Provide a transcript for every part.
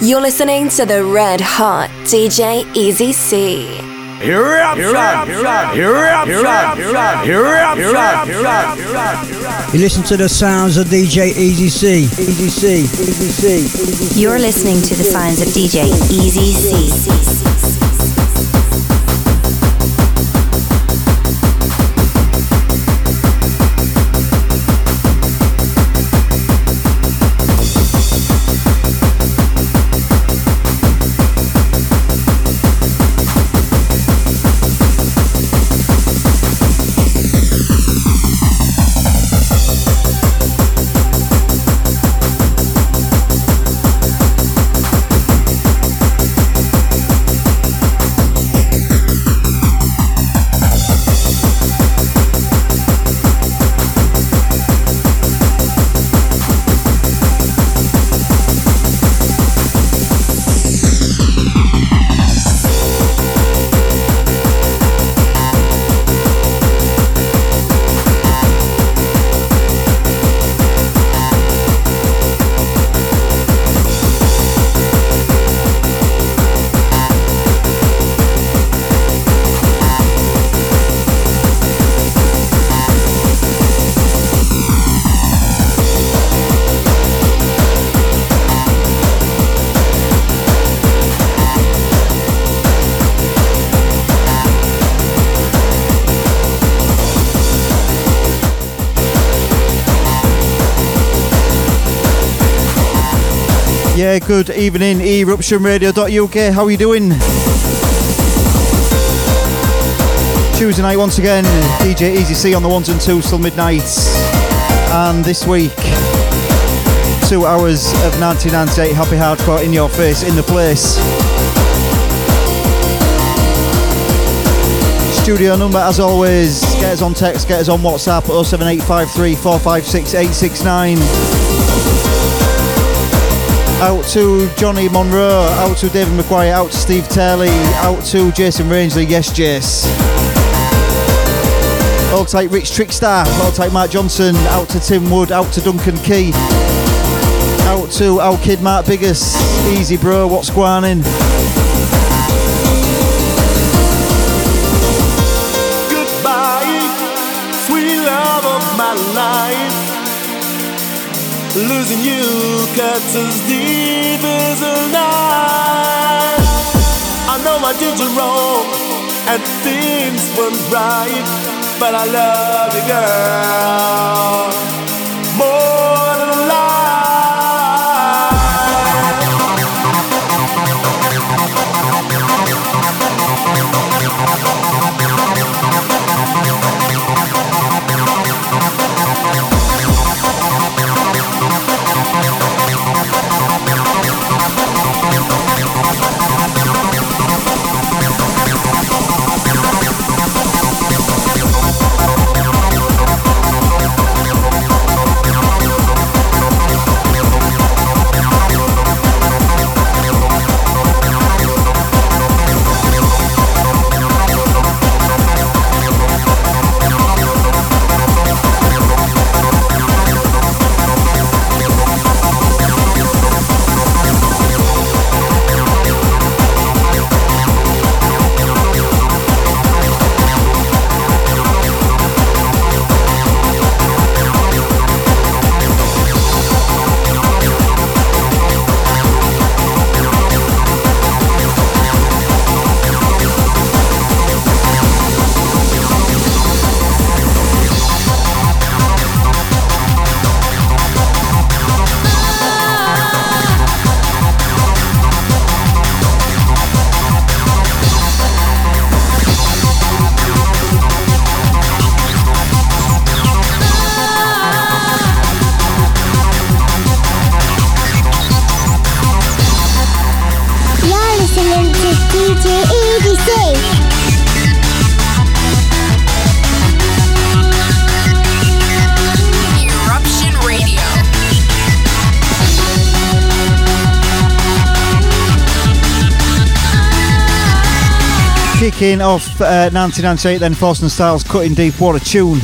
You're listening to the Red Hot DJ Easy C. Here I am shot. Here I am shot. Here I am. Here I am. You listen to the sounds of DJ Easy C. Easy C. Easy C. Easy C. You're listening to the sounds of DJ Easy C. Good evening, eruptionradio.uk. How are you doing? Tuesday night once again, DJ Easy C on the ones and twos till midnight. And this week, two hours of 1998 happy hardcore in your face, in the place. Studio number as always, get us on text, get us on WhatsApp 07853 456 869 out to Johnny Monroe, out to David McGuire, out to Steve Turley, out to Jason Rangeley, yes Jace. All tight Rich Trickstar, all tight Mark Johnson, out to Tim Wood, out to Duncan Key, out to our kid Mark Biggest, easy bro, what's going on? Losing you cuts as deep as a knife. I know I did you wrong and things weren't right, but I love you, girl, more Kicking off uh, 1998, then Force Styles cutting deep. What a tune!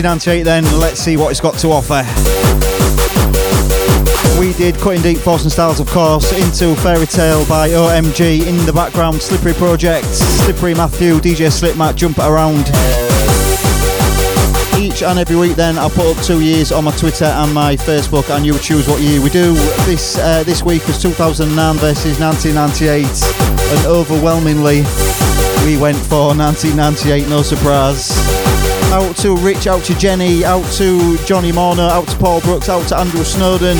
Right, 1998 then, let's see what it's got to offer. We did Cutting Deep Force and Styles, of course, into Fairy Tale by OMG. In the background, Slippery Project, Slippery Matthew, DJ Slipmatt, Jump Around. Each and every week. Then I'll put up two years on my Twitter and my Facebook, and you choose what year we do. This uh, this week was 2009 versus 1998, and overwhelmingly we went for 1998. No surprise. Out to Rich, out to Jenny, out to Johnny Morner, out to Paul Brooks, out to Andrew Snowden,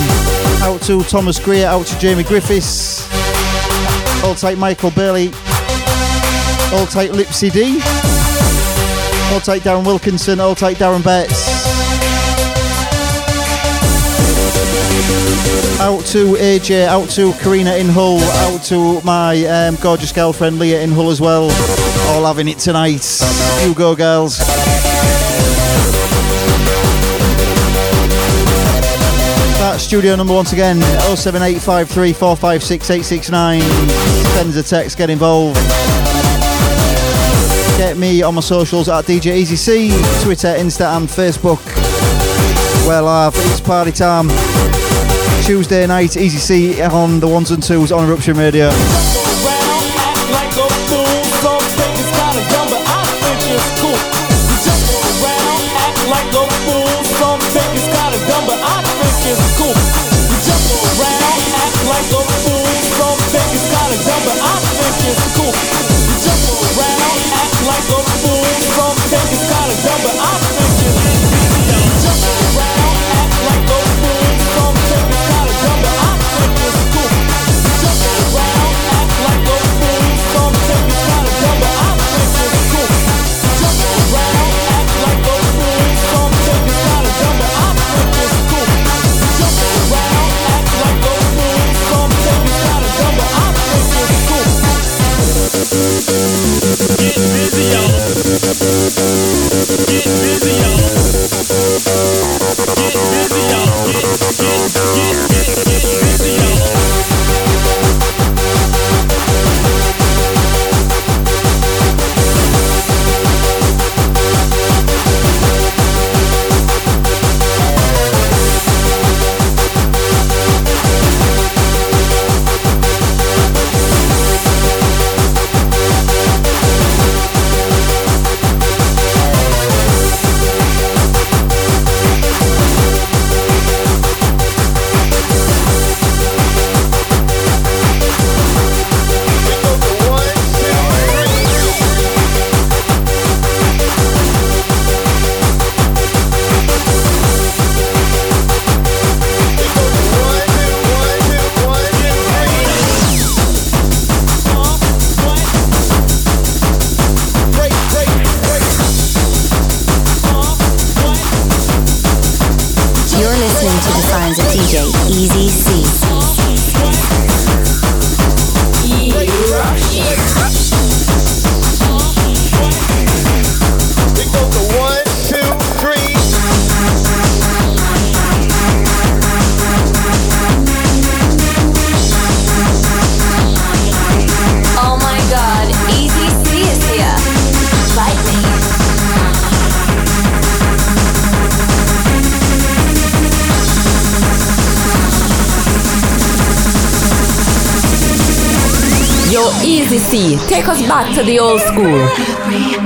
out to Thomas Greer, out to Jamie Griffiths. All tight Michael Bailey. All tight Lipsy D. All tight Darren Wilkinson. All tight Darren Betts. Out to AJ, out to Karina in Hull, out to my um, gorgeous girlfriend Leah in Hull as well. All having it tonight. You go, girls. Studio number once again 07853456869. Send us a text, get involved. Get me on my socials at DJ Easy C, Twitter, Insta, and Facebook. Well, uh, it's party time. Tuesday night, Easy C on the ones and twos on Eruption Radio. 行 Get busy, y'all. Take us back to the old school.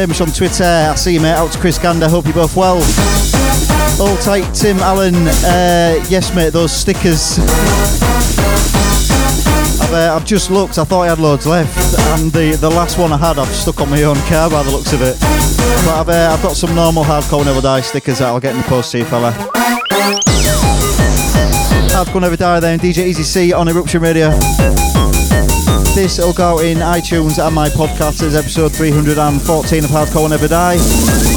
Hamish on Twitter. I see you, mate. Out to Chris Gander. Hope you're both well. All tight, Tim Allen. Uh, yes, mate, those stickers. I've, uh, I've just looked. I thought I had loads left, and the, the last one I had, I've stuck on my own car by the looks of it. But I've, uh, I've got some normal hardcore never die stickers that I'll get in the post to you, fella. Hardcore never die there, and DJ Easy C on Eruption Radio. This will go in iTunes and my podcast as episode 314 of Hardcore Never Die.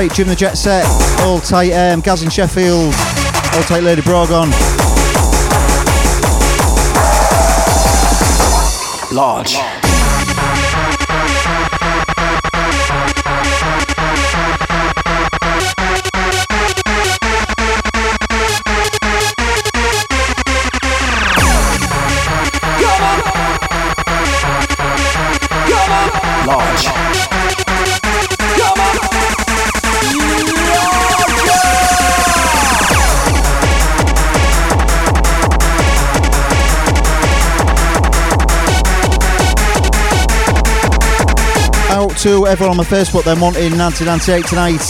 Hold tight, Jim the Jet Set. Hold tight, um, Gaz in Sheffield. Hold tight, Lady Brogon. Large. Large. To everyone on my Facebook, then wanting 1998 tonight.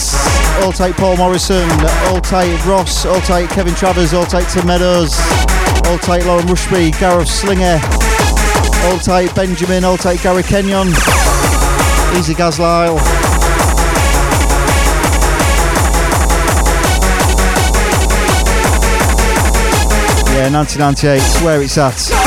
All tight Paul Morrison, all tight Ross, all tight Kevin Travers, all tight Tim Meadows, all tight Lauren Rushby, Gareth Slinger, all tight Benjamin, all tight Gary Kenyon, Easy Gaz Lyle. Yeah, 1998, where it's at.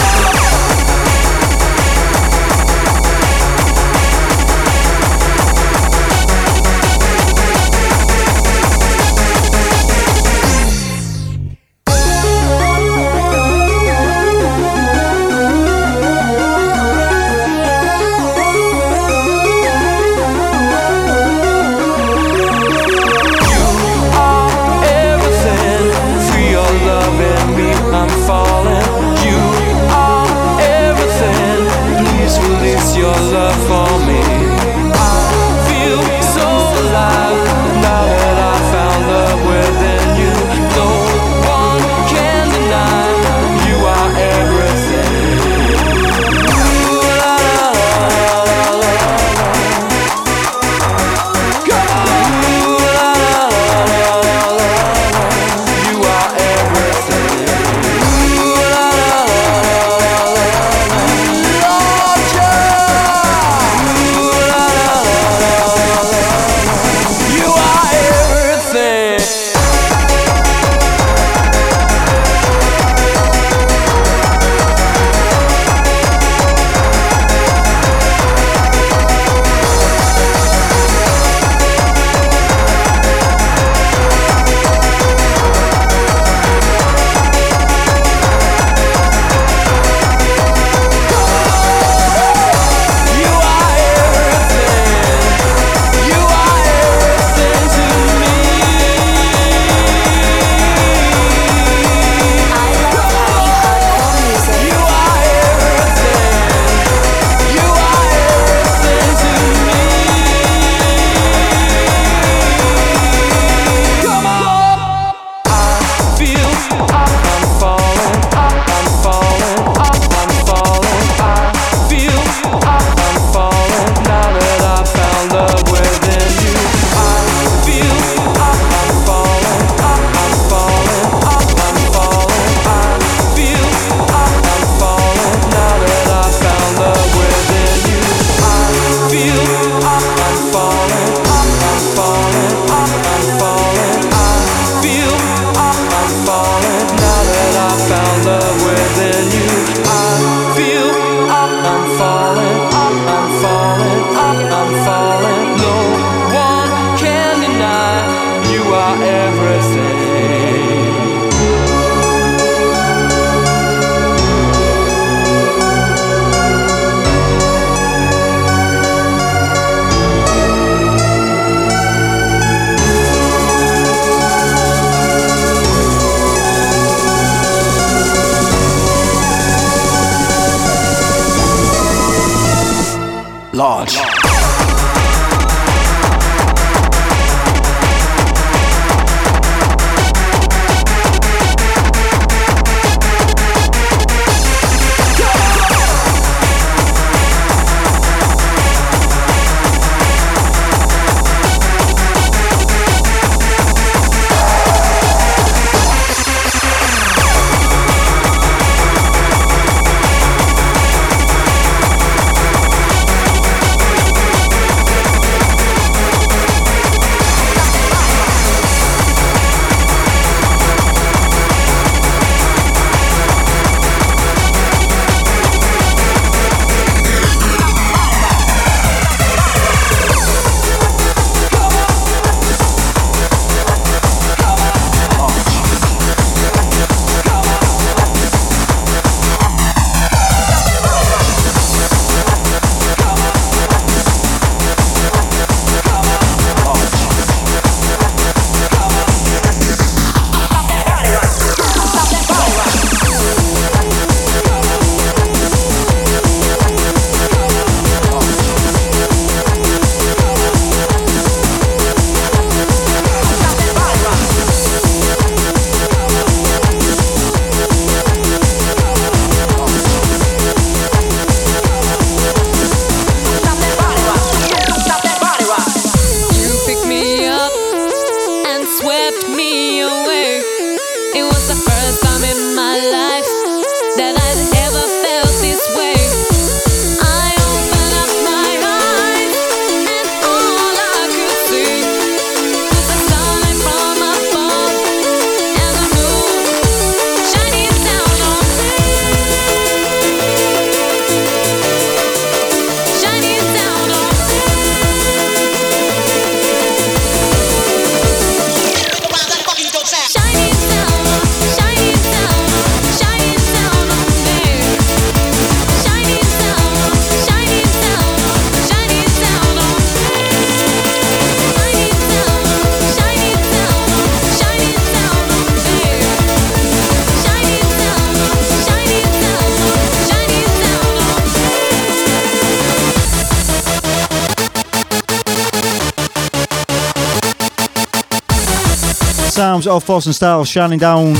sounds of Force and Style shining down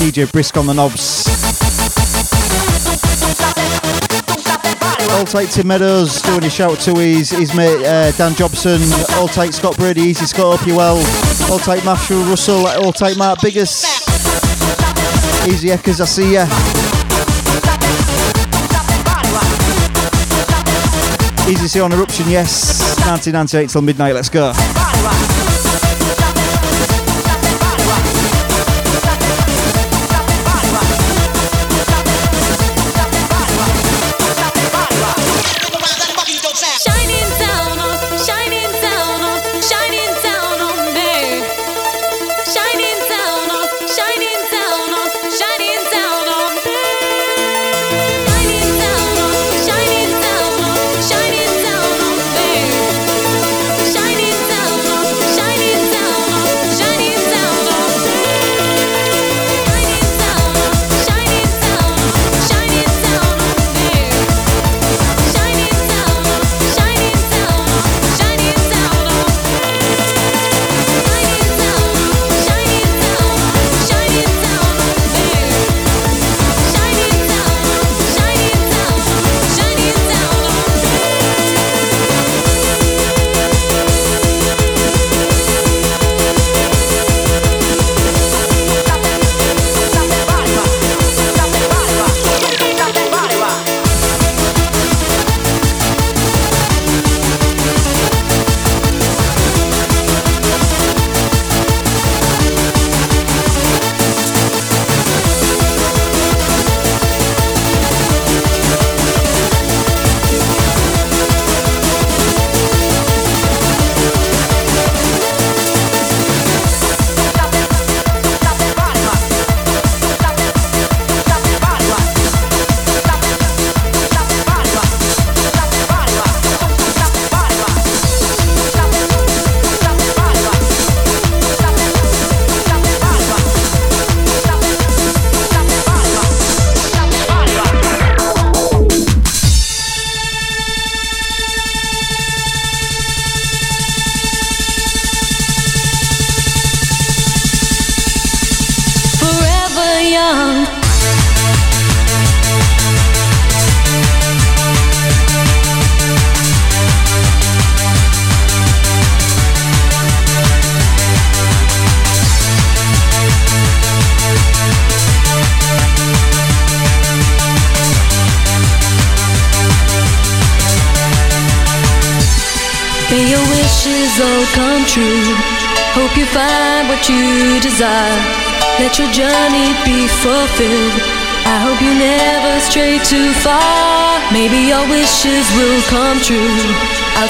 DJ Brisk on the knobs. All tight Tim Meadows doing a shout to his, his mate uh, Dan Jobson. All tight Scott Brady, easy Scott, hope you well. All tight Matthew Russell, all tight Mark Biggers. Easy Eckers, I see ya. Easy see on eruption, yes. 1998 till midnight, let's go.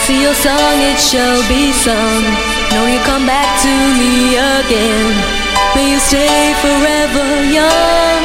see your song, it shall be sung. Know you come back to me again. May you stay forever young.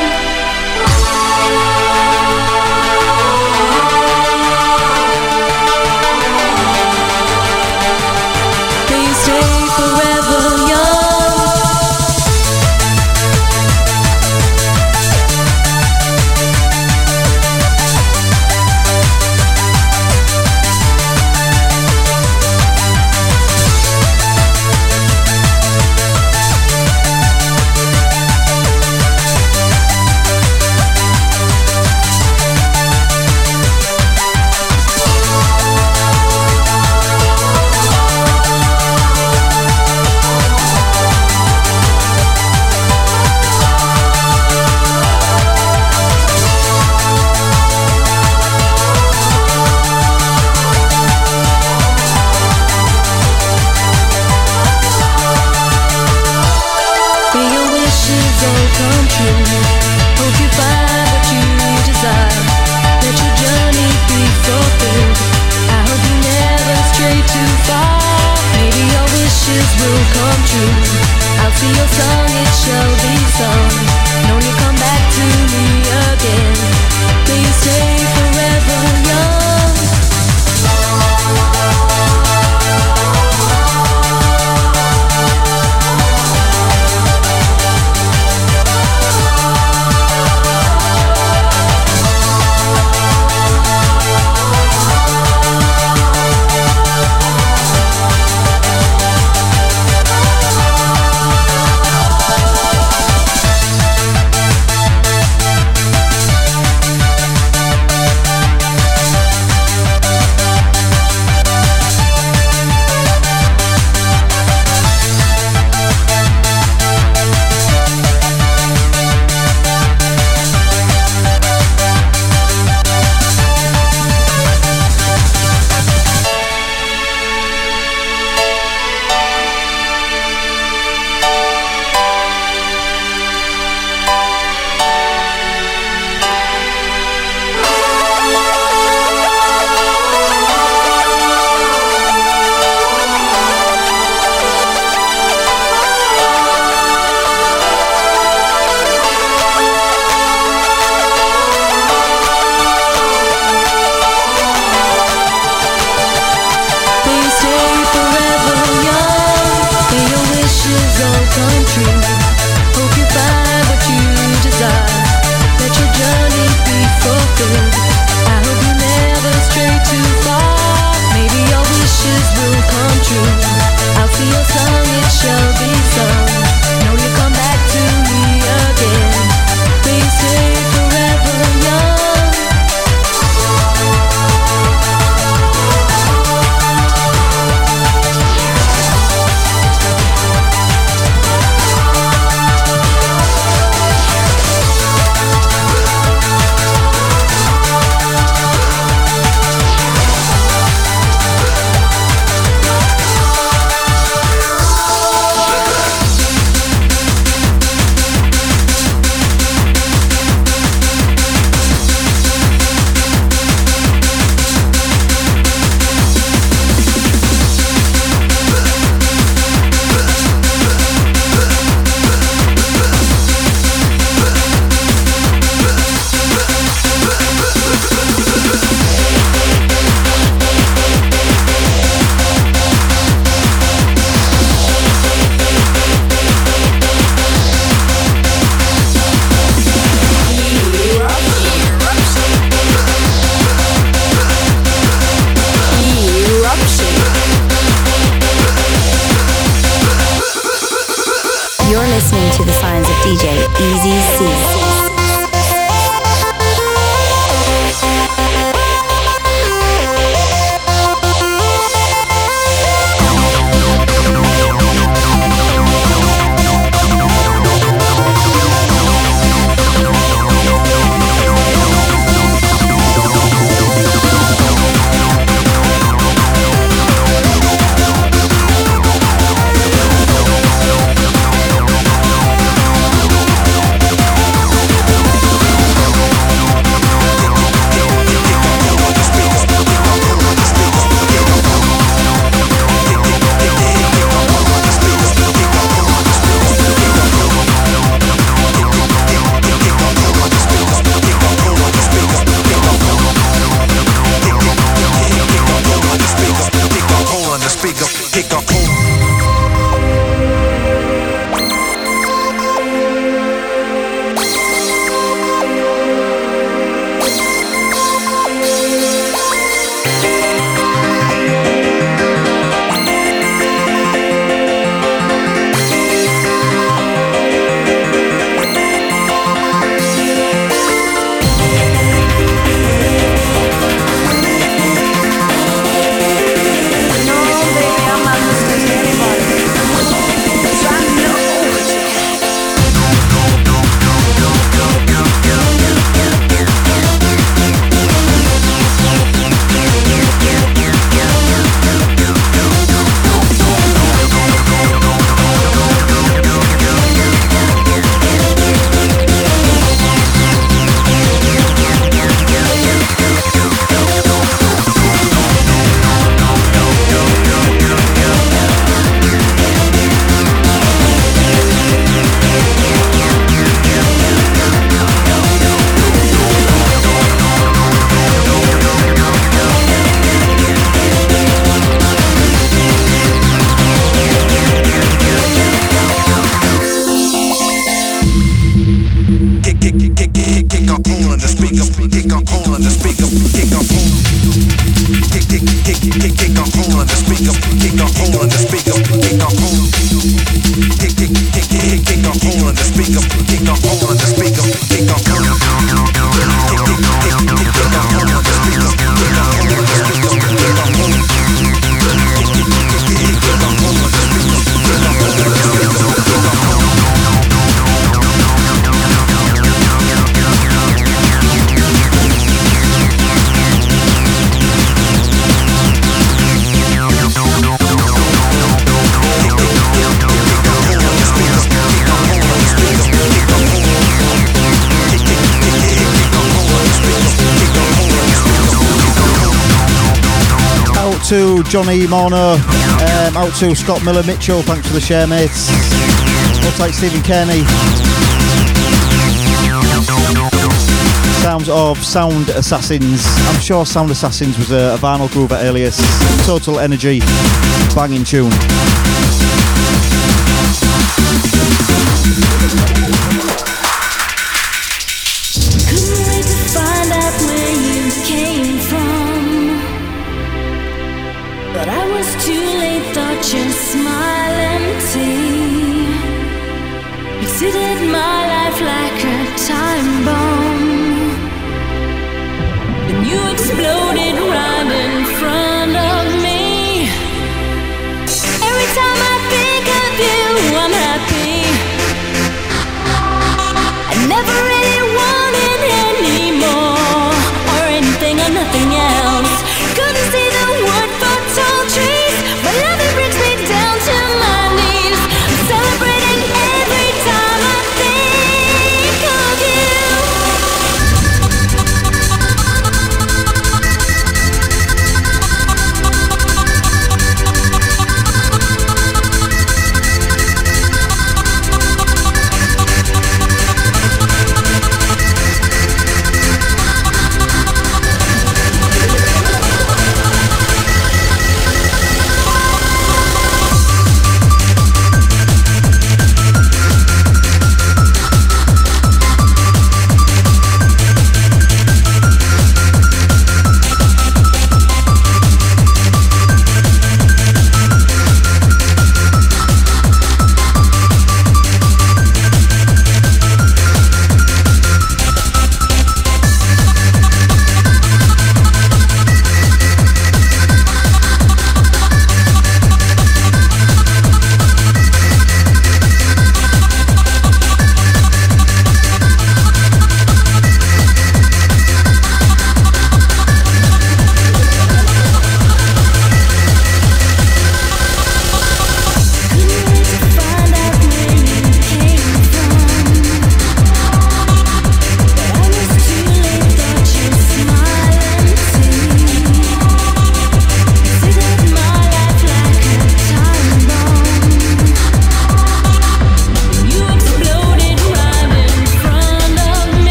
To Johnny Morno. Um, out to Scott Miller Mitchell. Thanks for the share, mates. Looks like Stephen Kearney. Sounds of Sound Assassins. I'm sure Sound Assassins was a, a vinyl groover alias. Total Energy. Banging tune.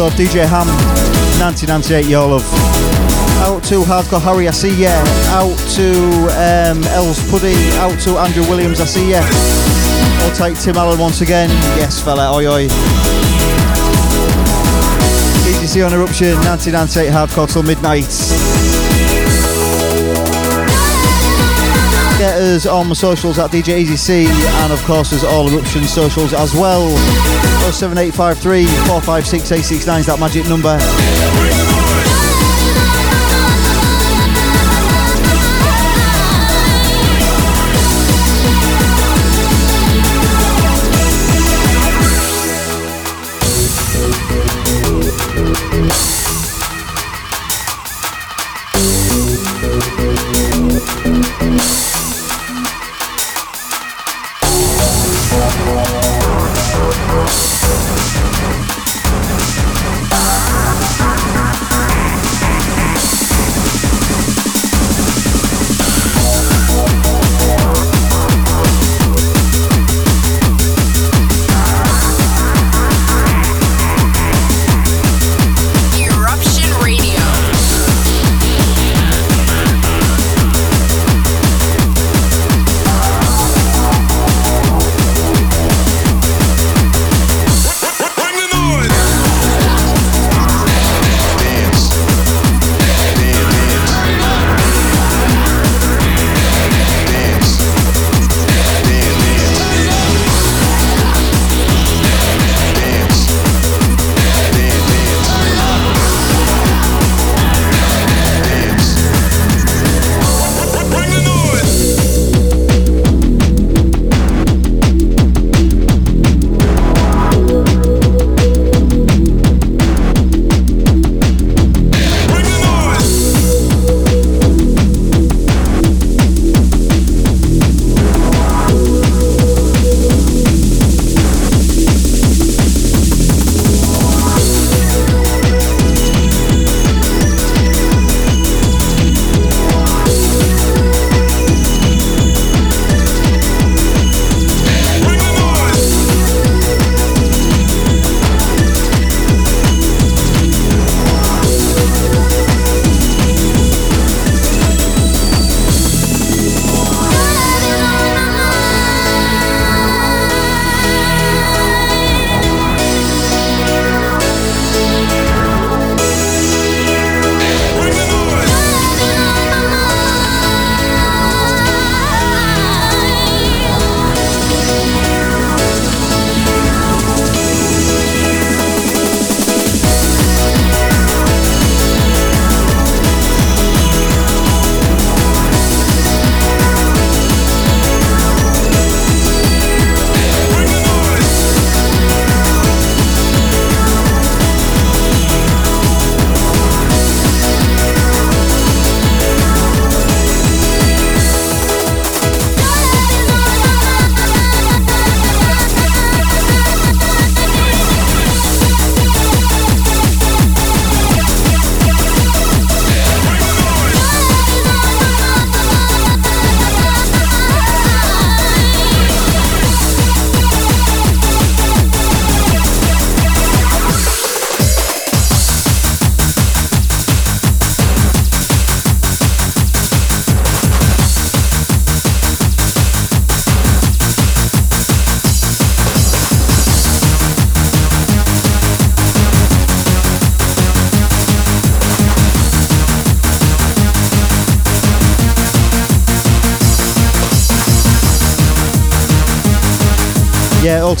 Yeah, DJ Ham, 1998, your love. Out to Hardcore Harry, I see ya. Out to um, Els Puddy. Out to Andrew Williams, I see ya. I'll take Tim Allen once again. Yes, fella, oi oi. EGC on Eruption, 1998 Hardcore till midnight. Get us on my socials at DJ EasyC and of course there's all Eruption socials as well. 07853 456 869 is that magic number.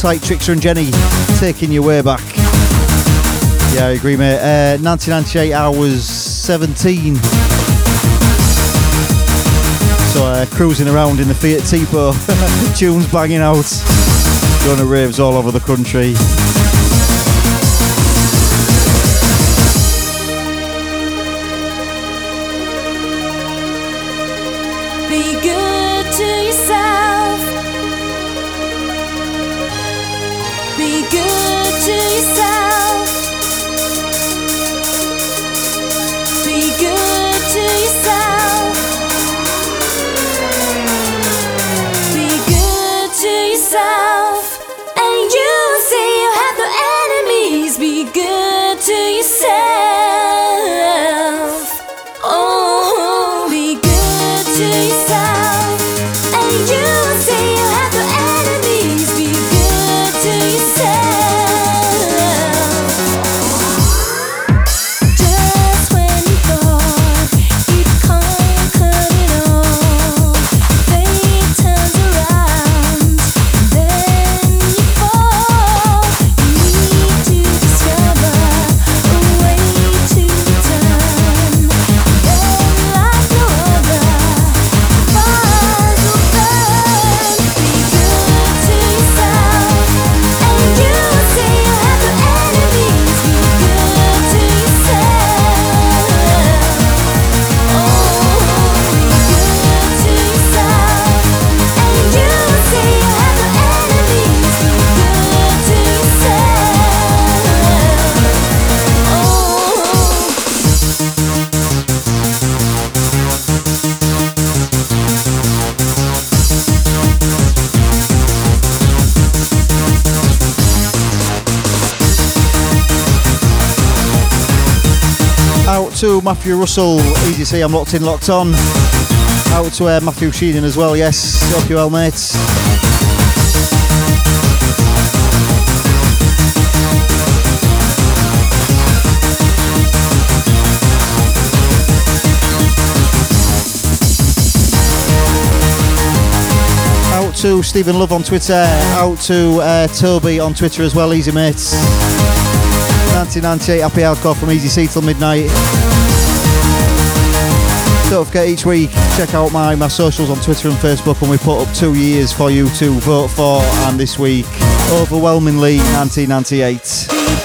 Tight, Trickster and Jenny, taking your way back. Yeah, I agree, mate. Uh, 1998, I was 17. So uh, cruising around in the Fiat Tipo, tunes banging out, going to raves all over the country. Matthew Russell, easy to see I'm locked in, locked on. Out to uh, Matthew Sheenan as well, yes. Hope you well, mates. Out to Stephen Love on Twitter. Out to uh, Toby on Twitter as well, easy mates. 1998 Happy Hardcore from Easy C till midnight. Forget each week, check out my, my socials on Twitter and Facebook and we put up two years for you to vote for and this week, overwhelmingly 1998.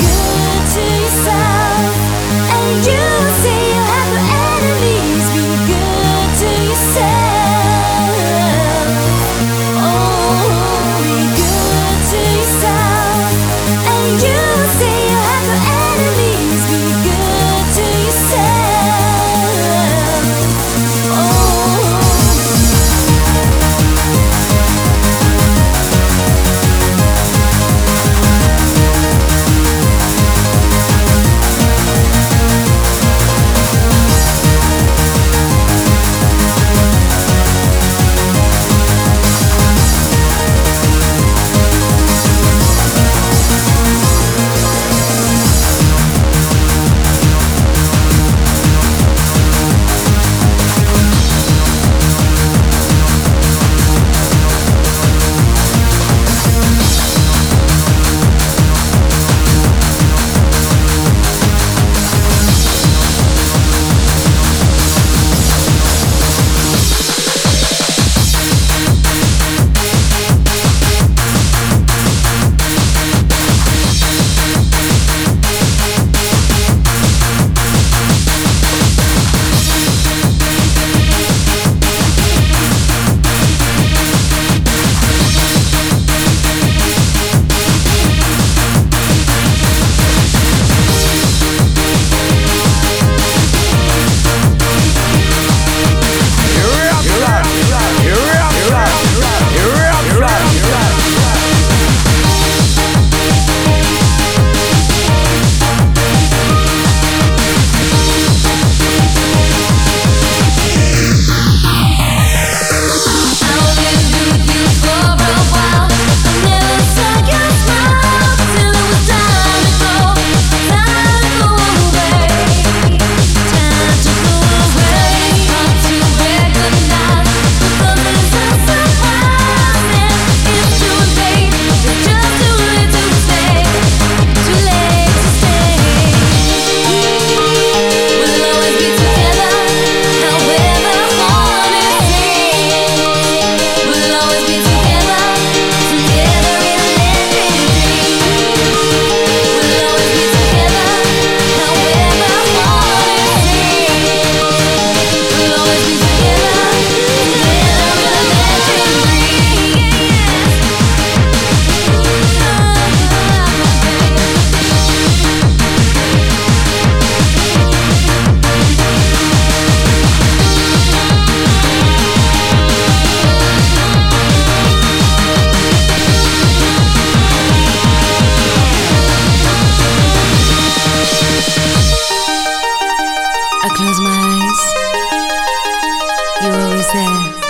yourself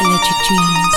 and let your dreams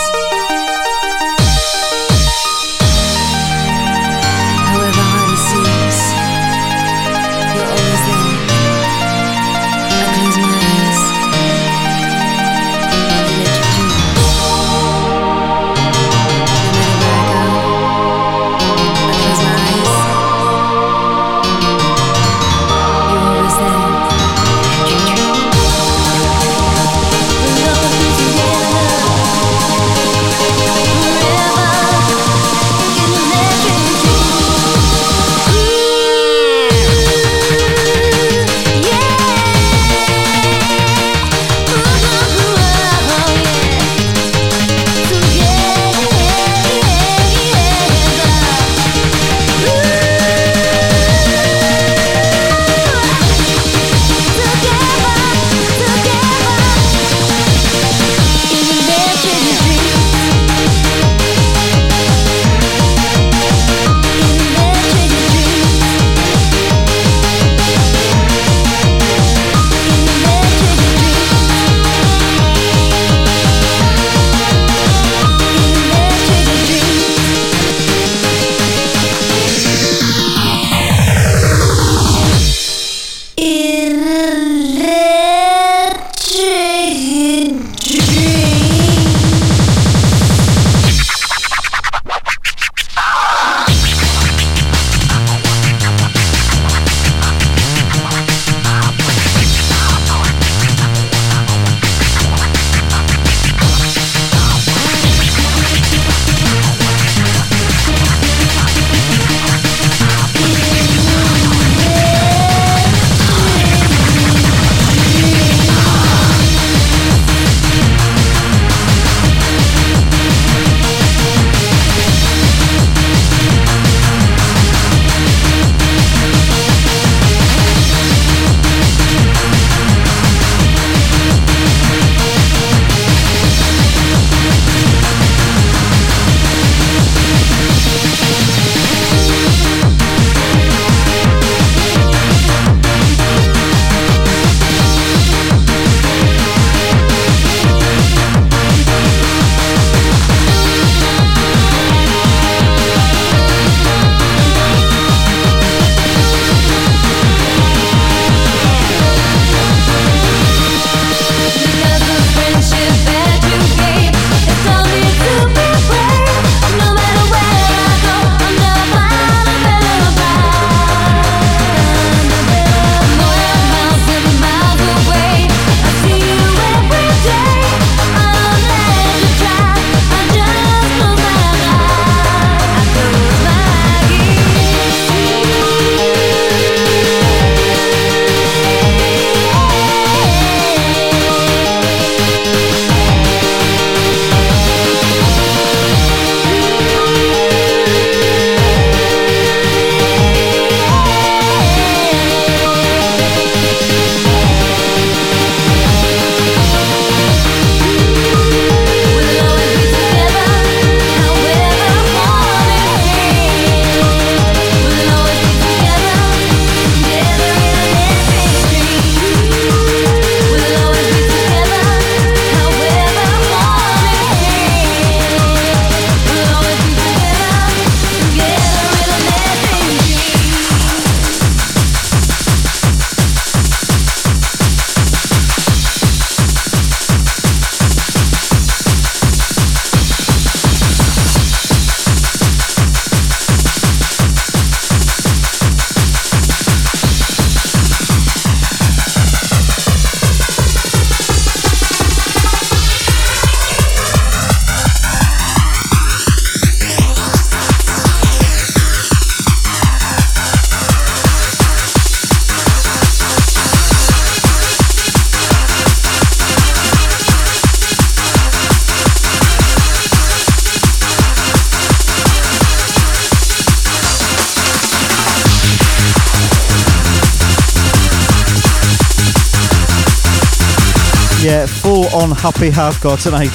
on happy hardcore tonight.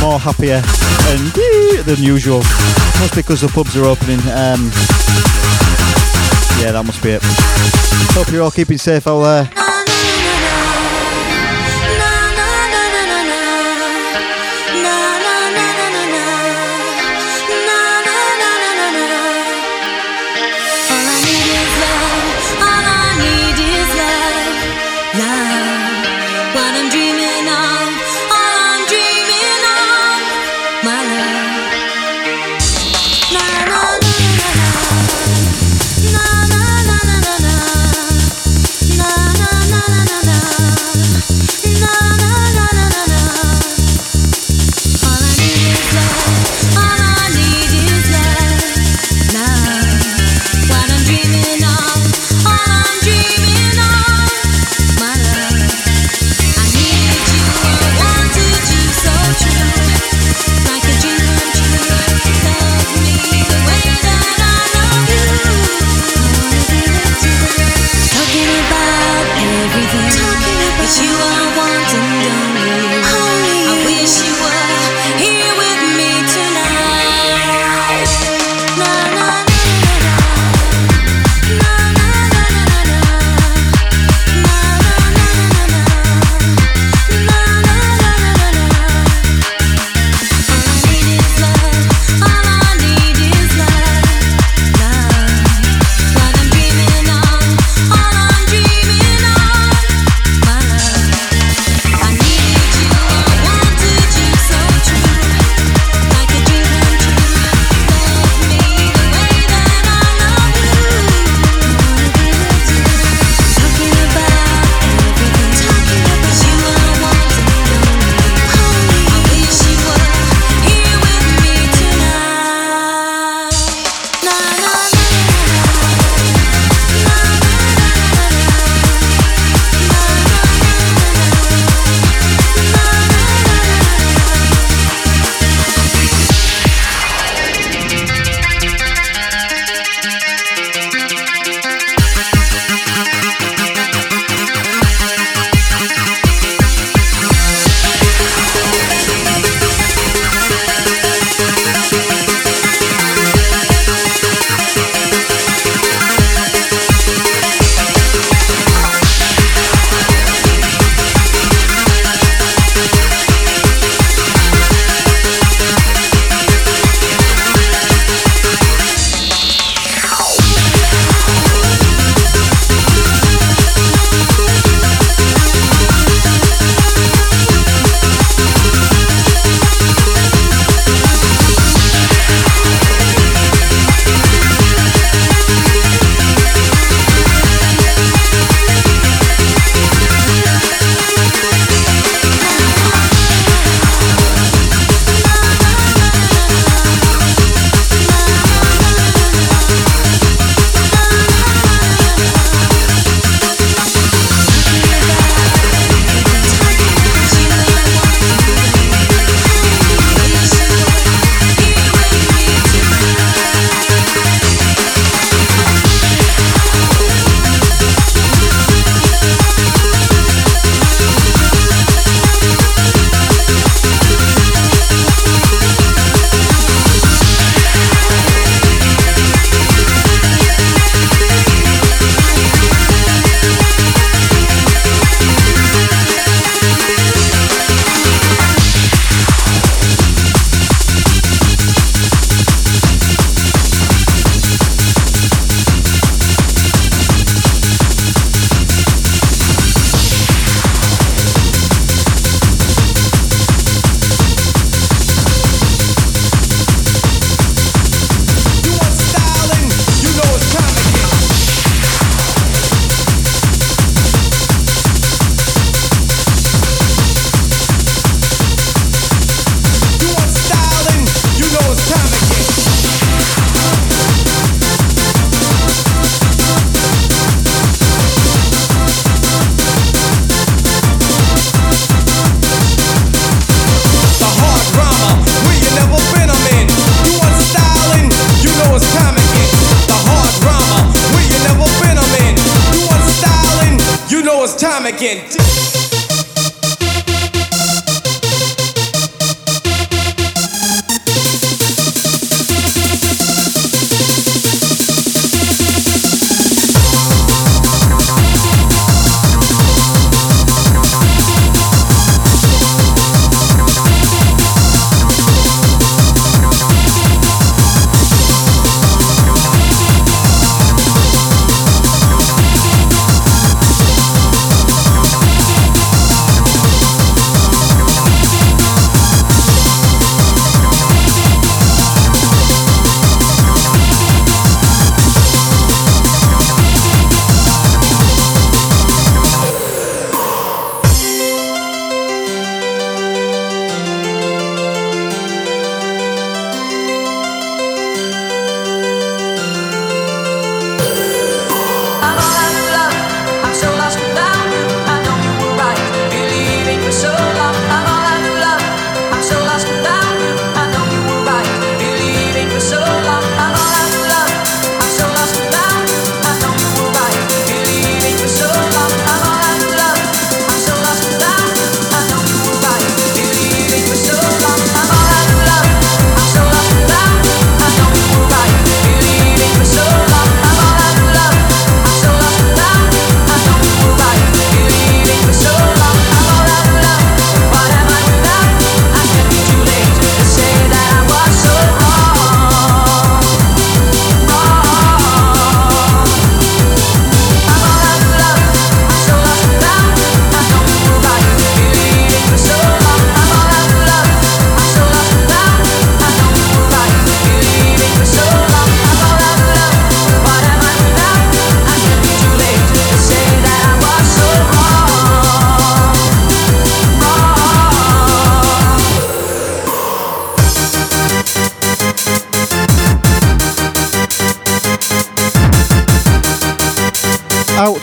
More happier and than usual. That's because the pubs are opening. Um, yeah, that must be it. Hope you're all keeping safe out there.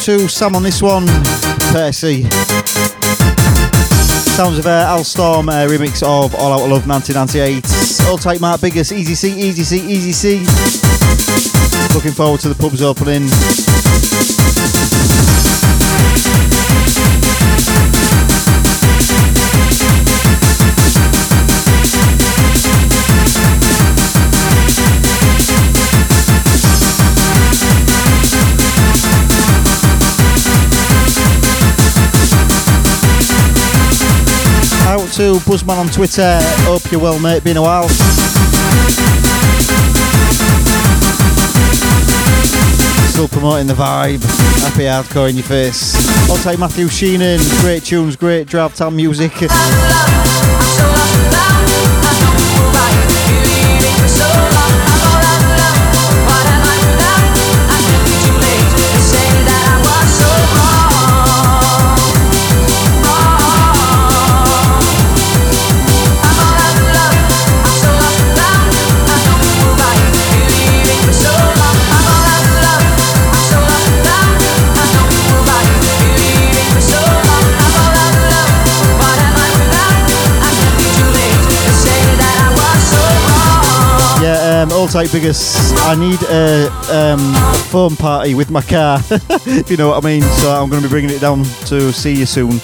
to Sam on this one, Percy. Sounds of uh, Al Storm uh, remix of All Out of Love 1998. All tight, Mark Biggest, Easy C, Easy C, Easy C. Looking forward to the pubs opening. Buzzman on Twitter. Hope you're well, mate. Been a while. Still promoting the vibe. Happy hardcore in your face. I'll take Matthew Sheenan. Great tunes, great drive time music. I need a um, party with my car, if you know what I mean. So I'm going to be bringing it down to see you soon.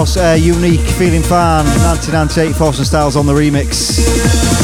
course, uh, unique feeling fan, 1998 Force and Styles on the remix.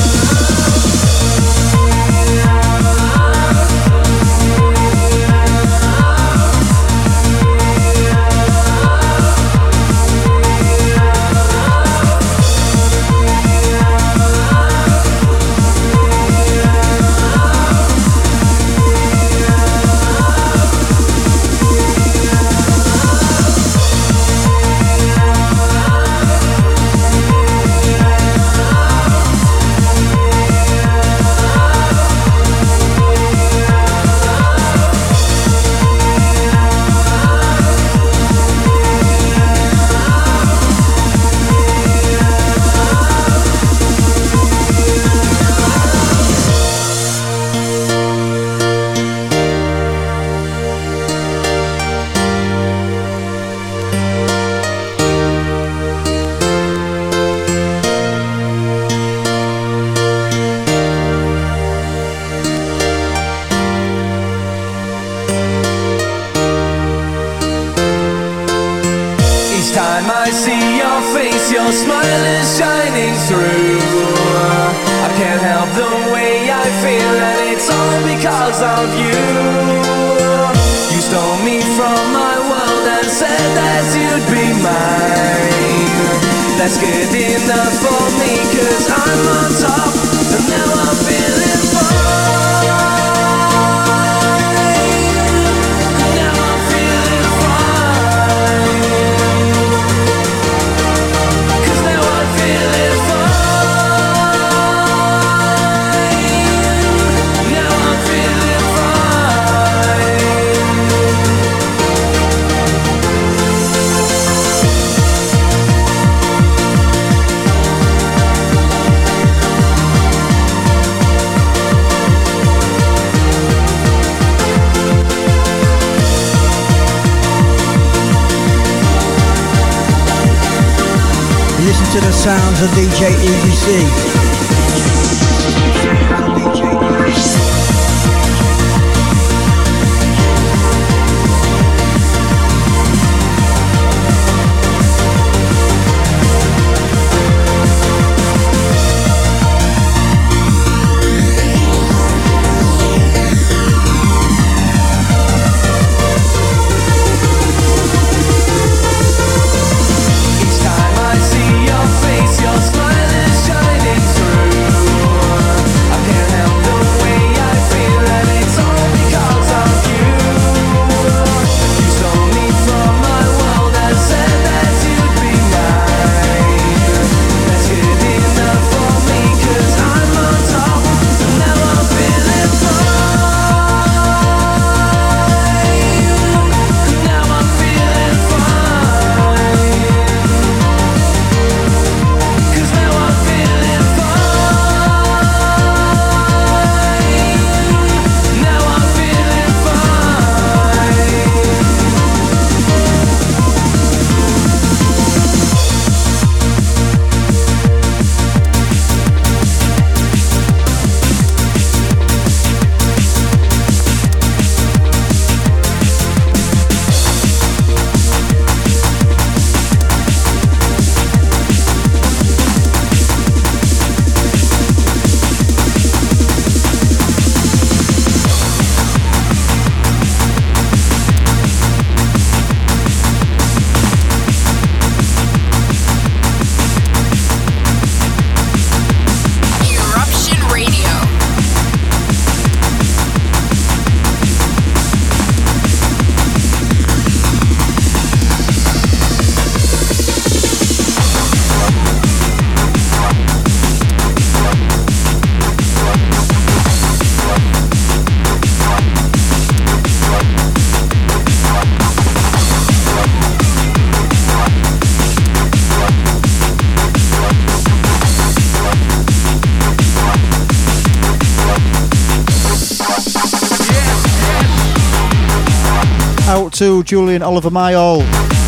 to Julian Oliver Mayall,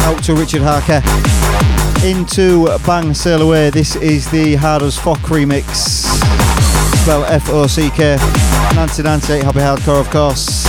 out to Richard Harker, into Bang Sail Away. This is the Hard as remix, Spell F O C K. 1998 Happy Hardcore, of course.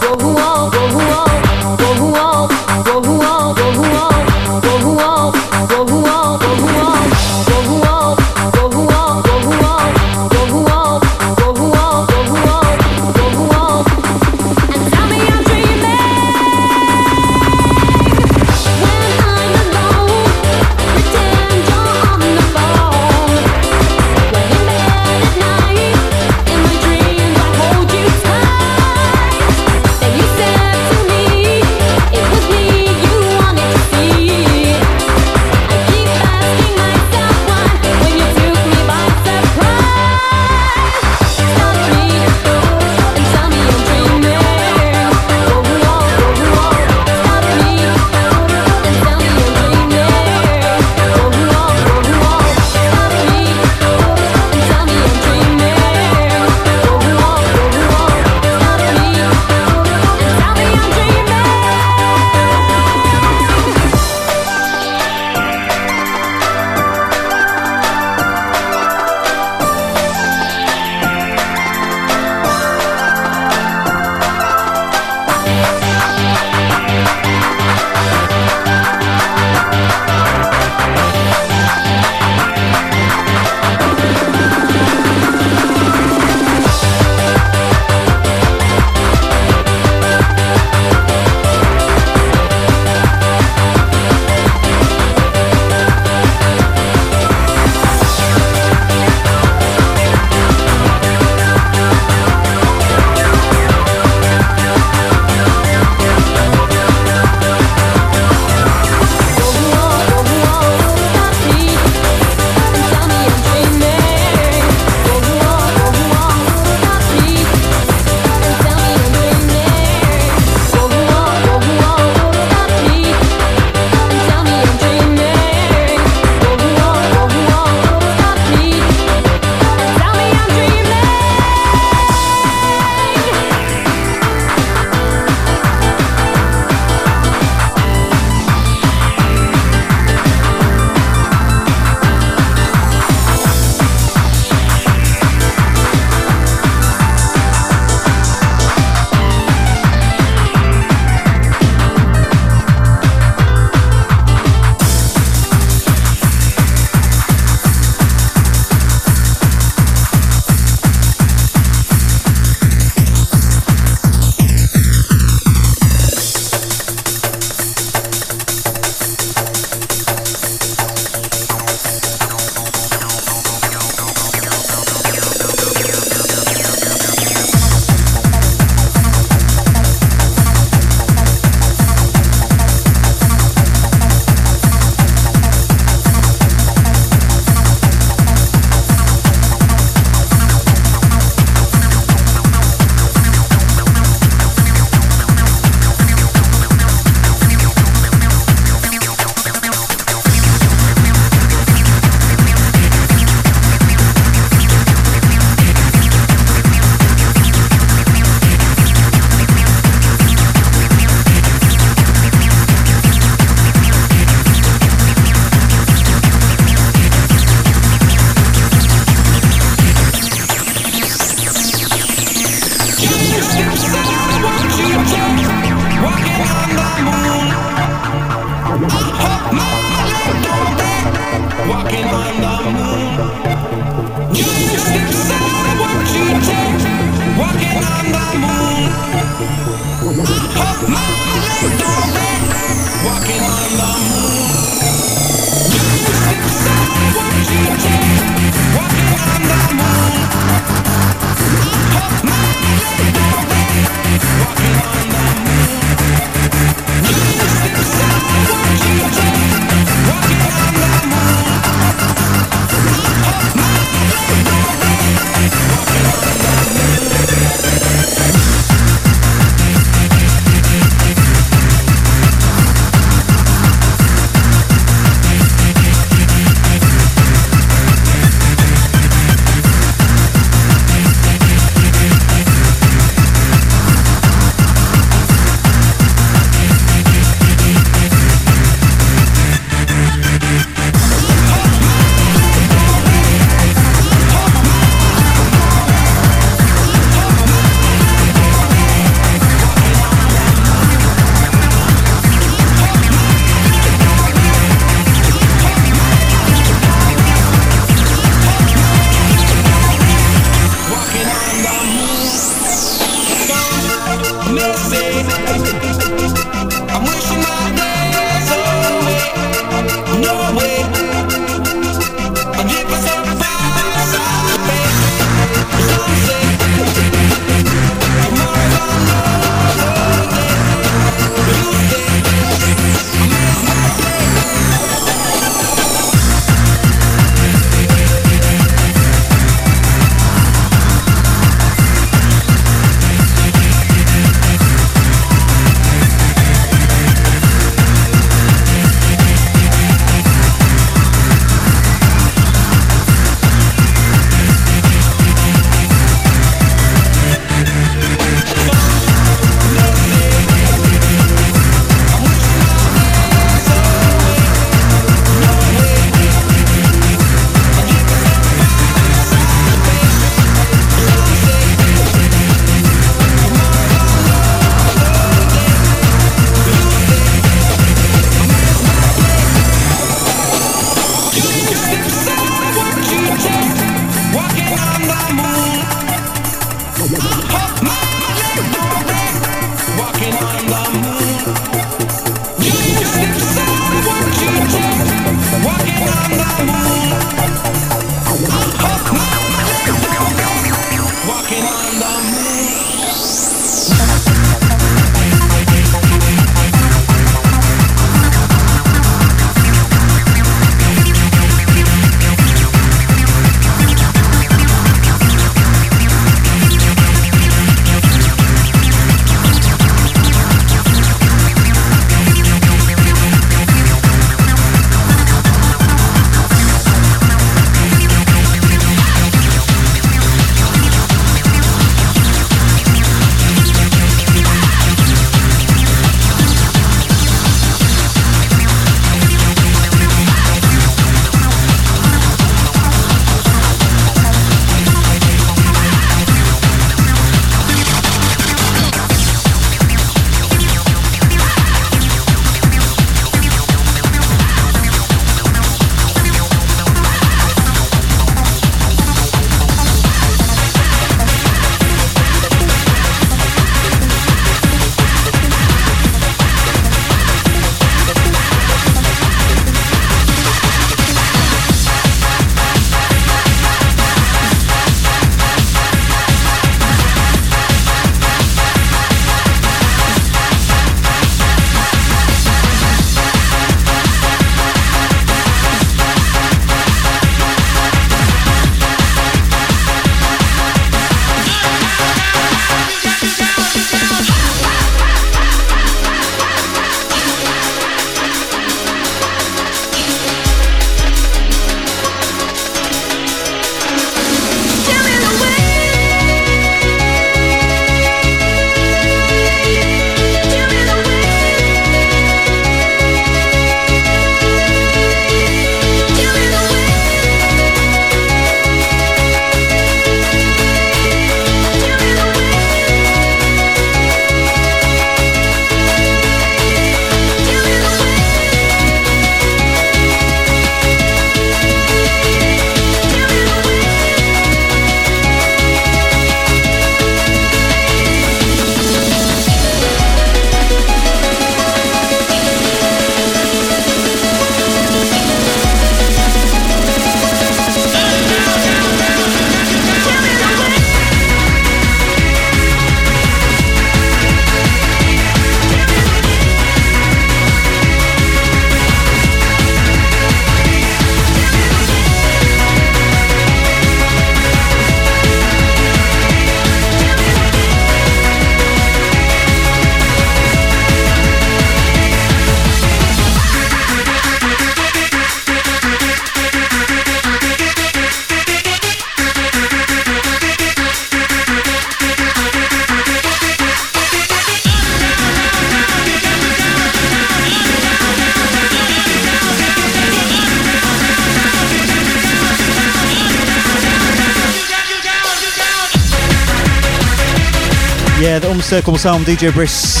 Unmistakable Sound, DJ Briss.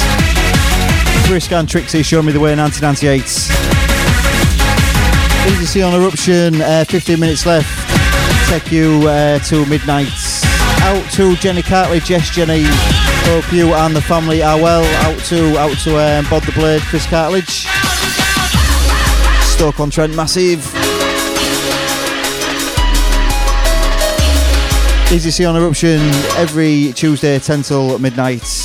Brisk and Trixxy showing me the way in 1998. Easy C on Eruption, uh, 15 minutes left. Take you uh, to midnight. Out to Jenny Cartledge, yes Jenny. Hope you and the family are well. Out to out to um, Bod the Blade, Chris Cartledge. Stoke on Trent, massive. Easy C on Eruption every Tuesday, 10 till midnight.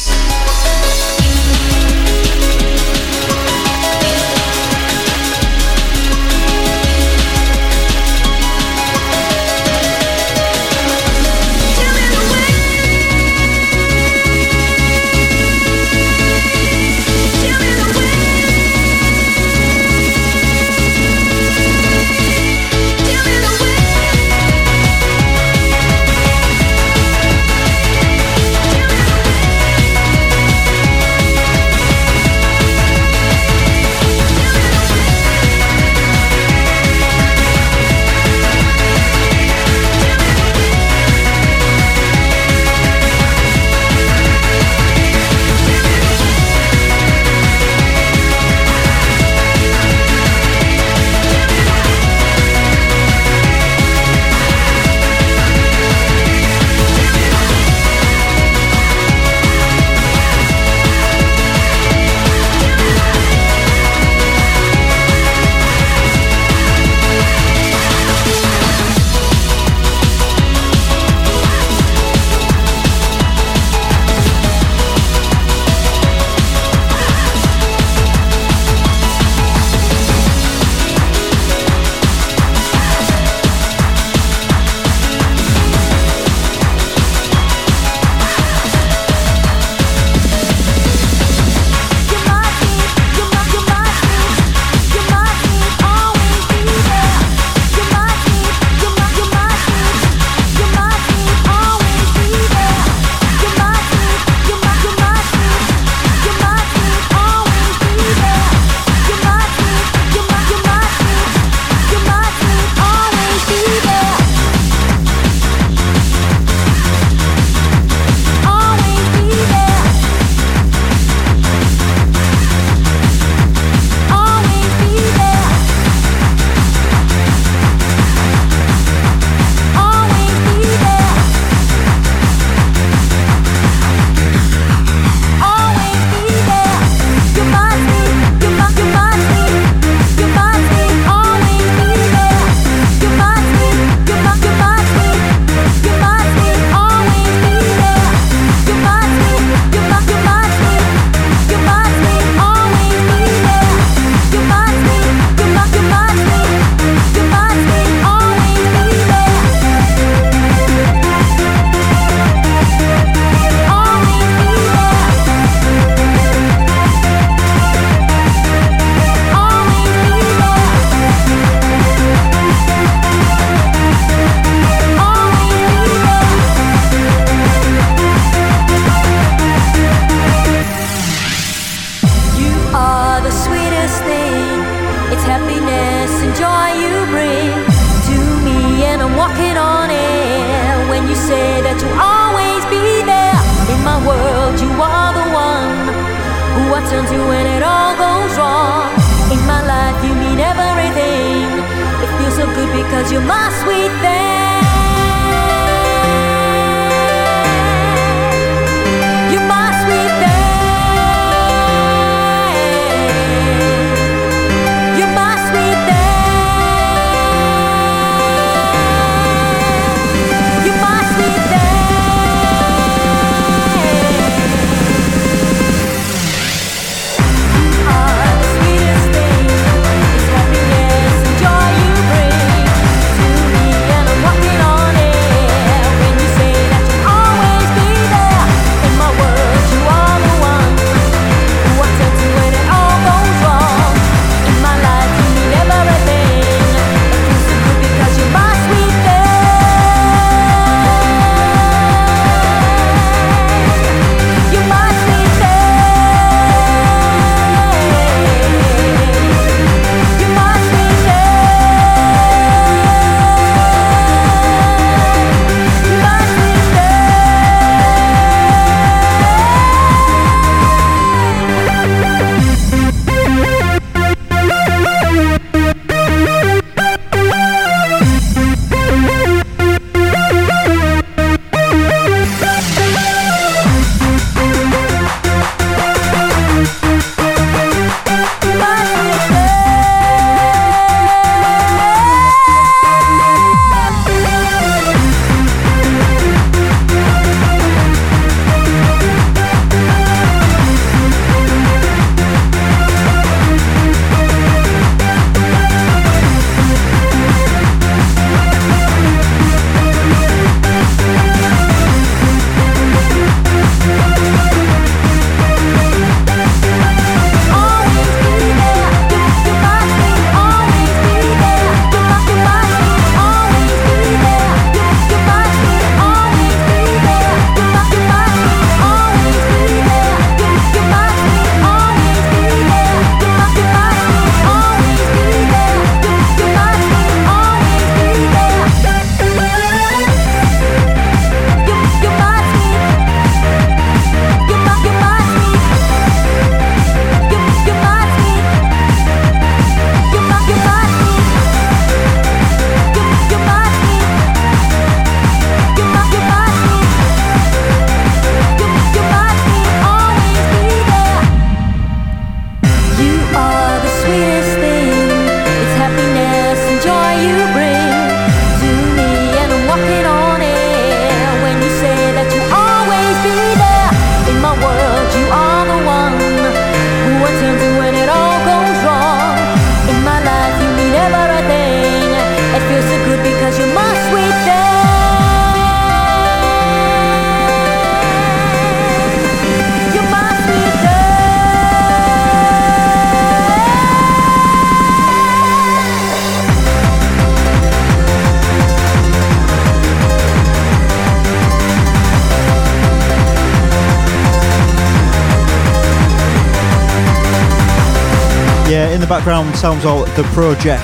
Sounds all the project.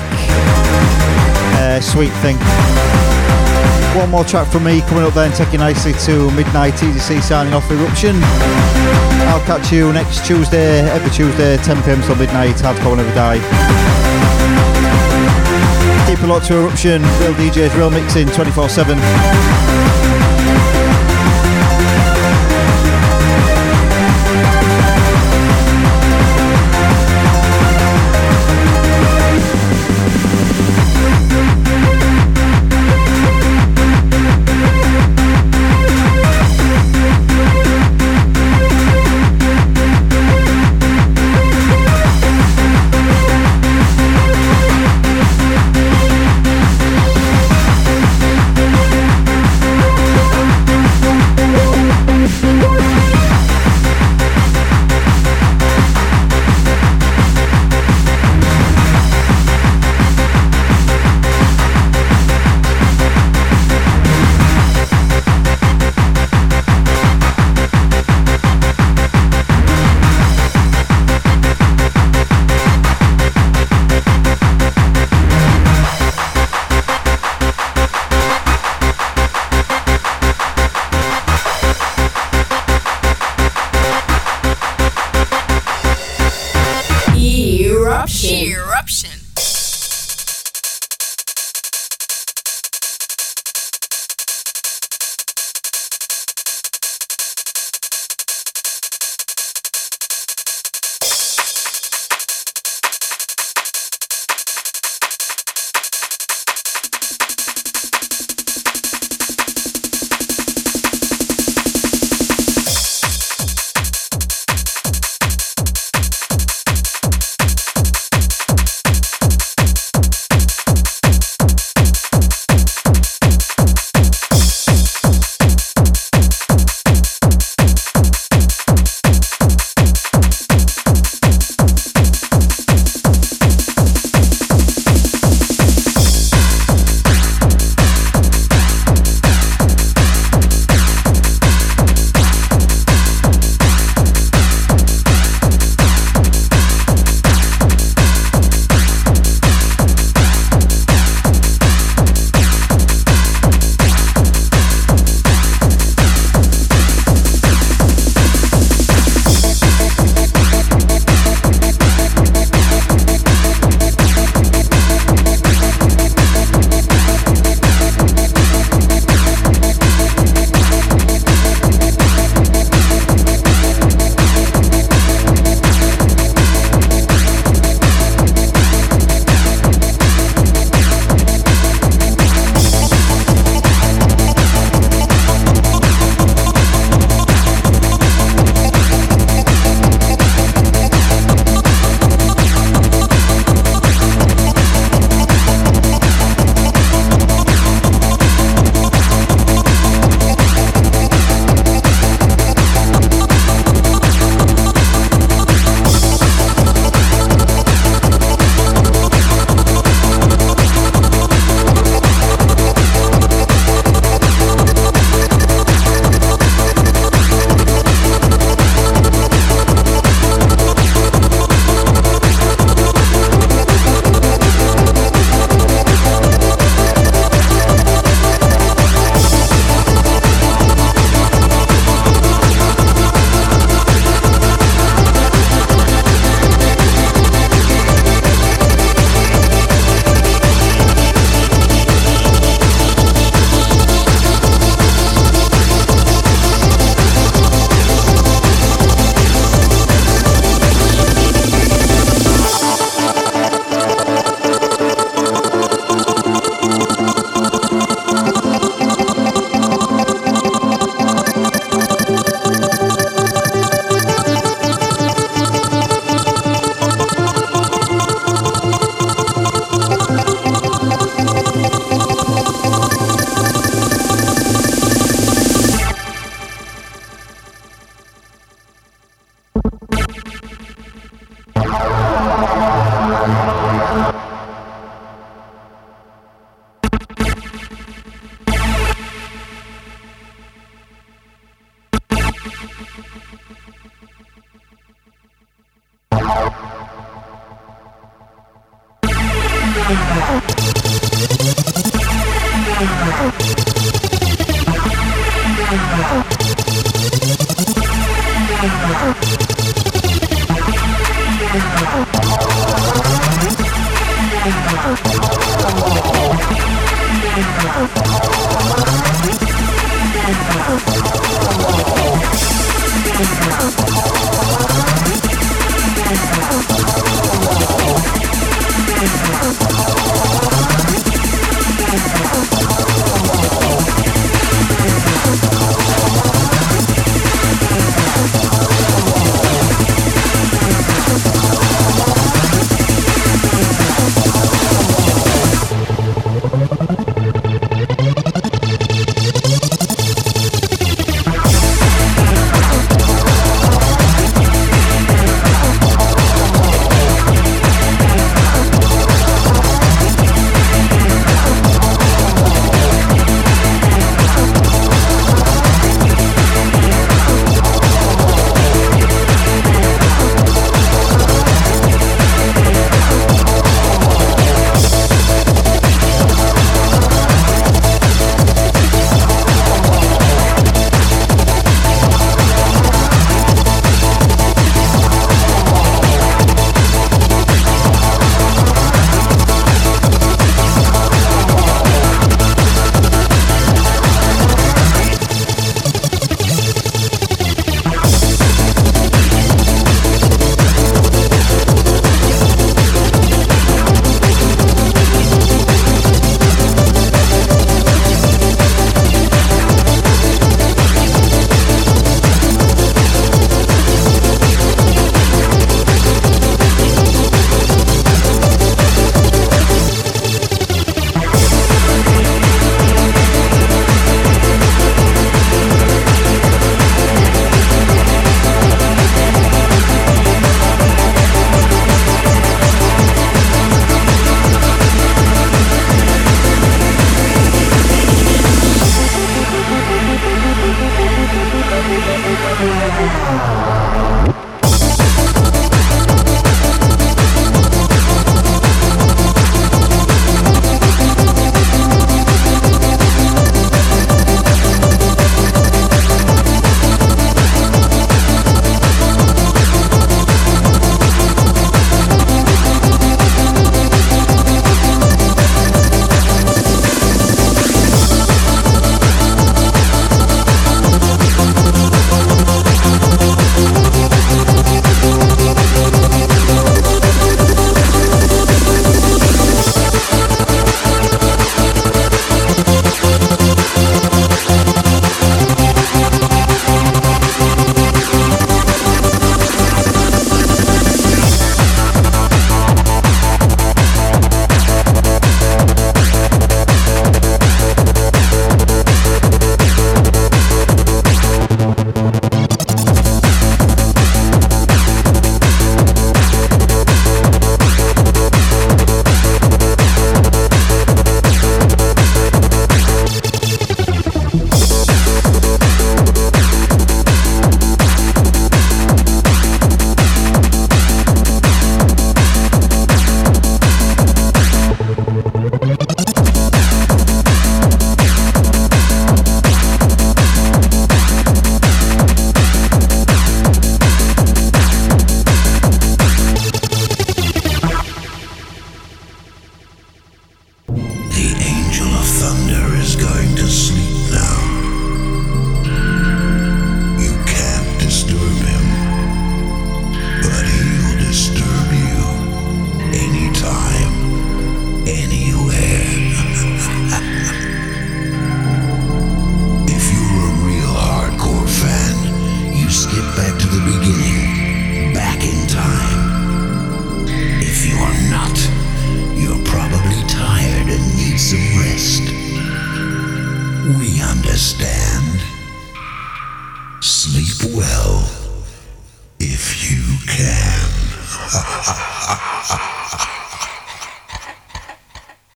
Uh, sweet thing. One more track from me coming up then, taking nicely to midnight. EDC signing off Eruption. I'll catch you next Tuesday, every Tuesday, 10 pm till midnight. Hardcore Never Die. Keep a lot to Eruption. Real DJs, real mixing 24 7.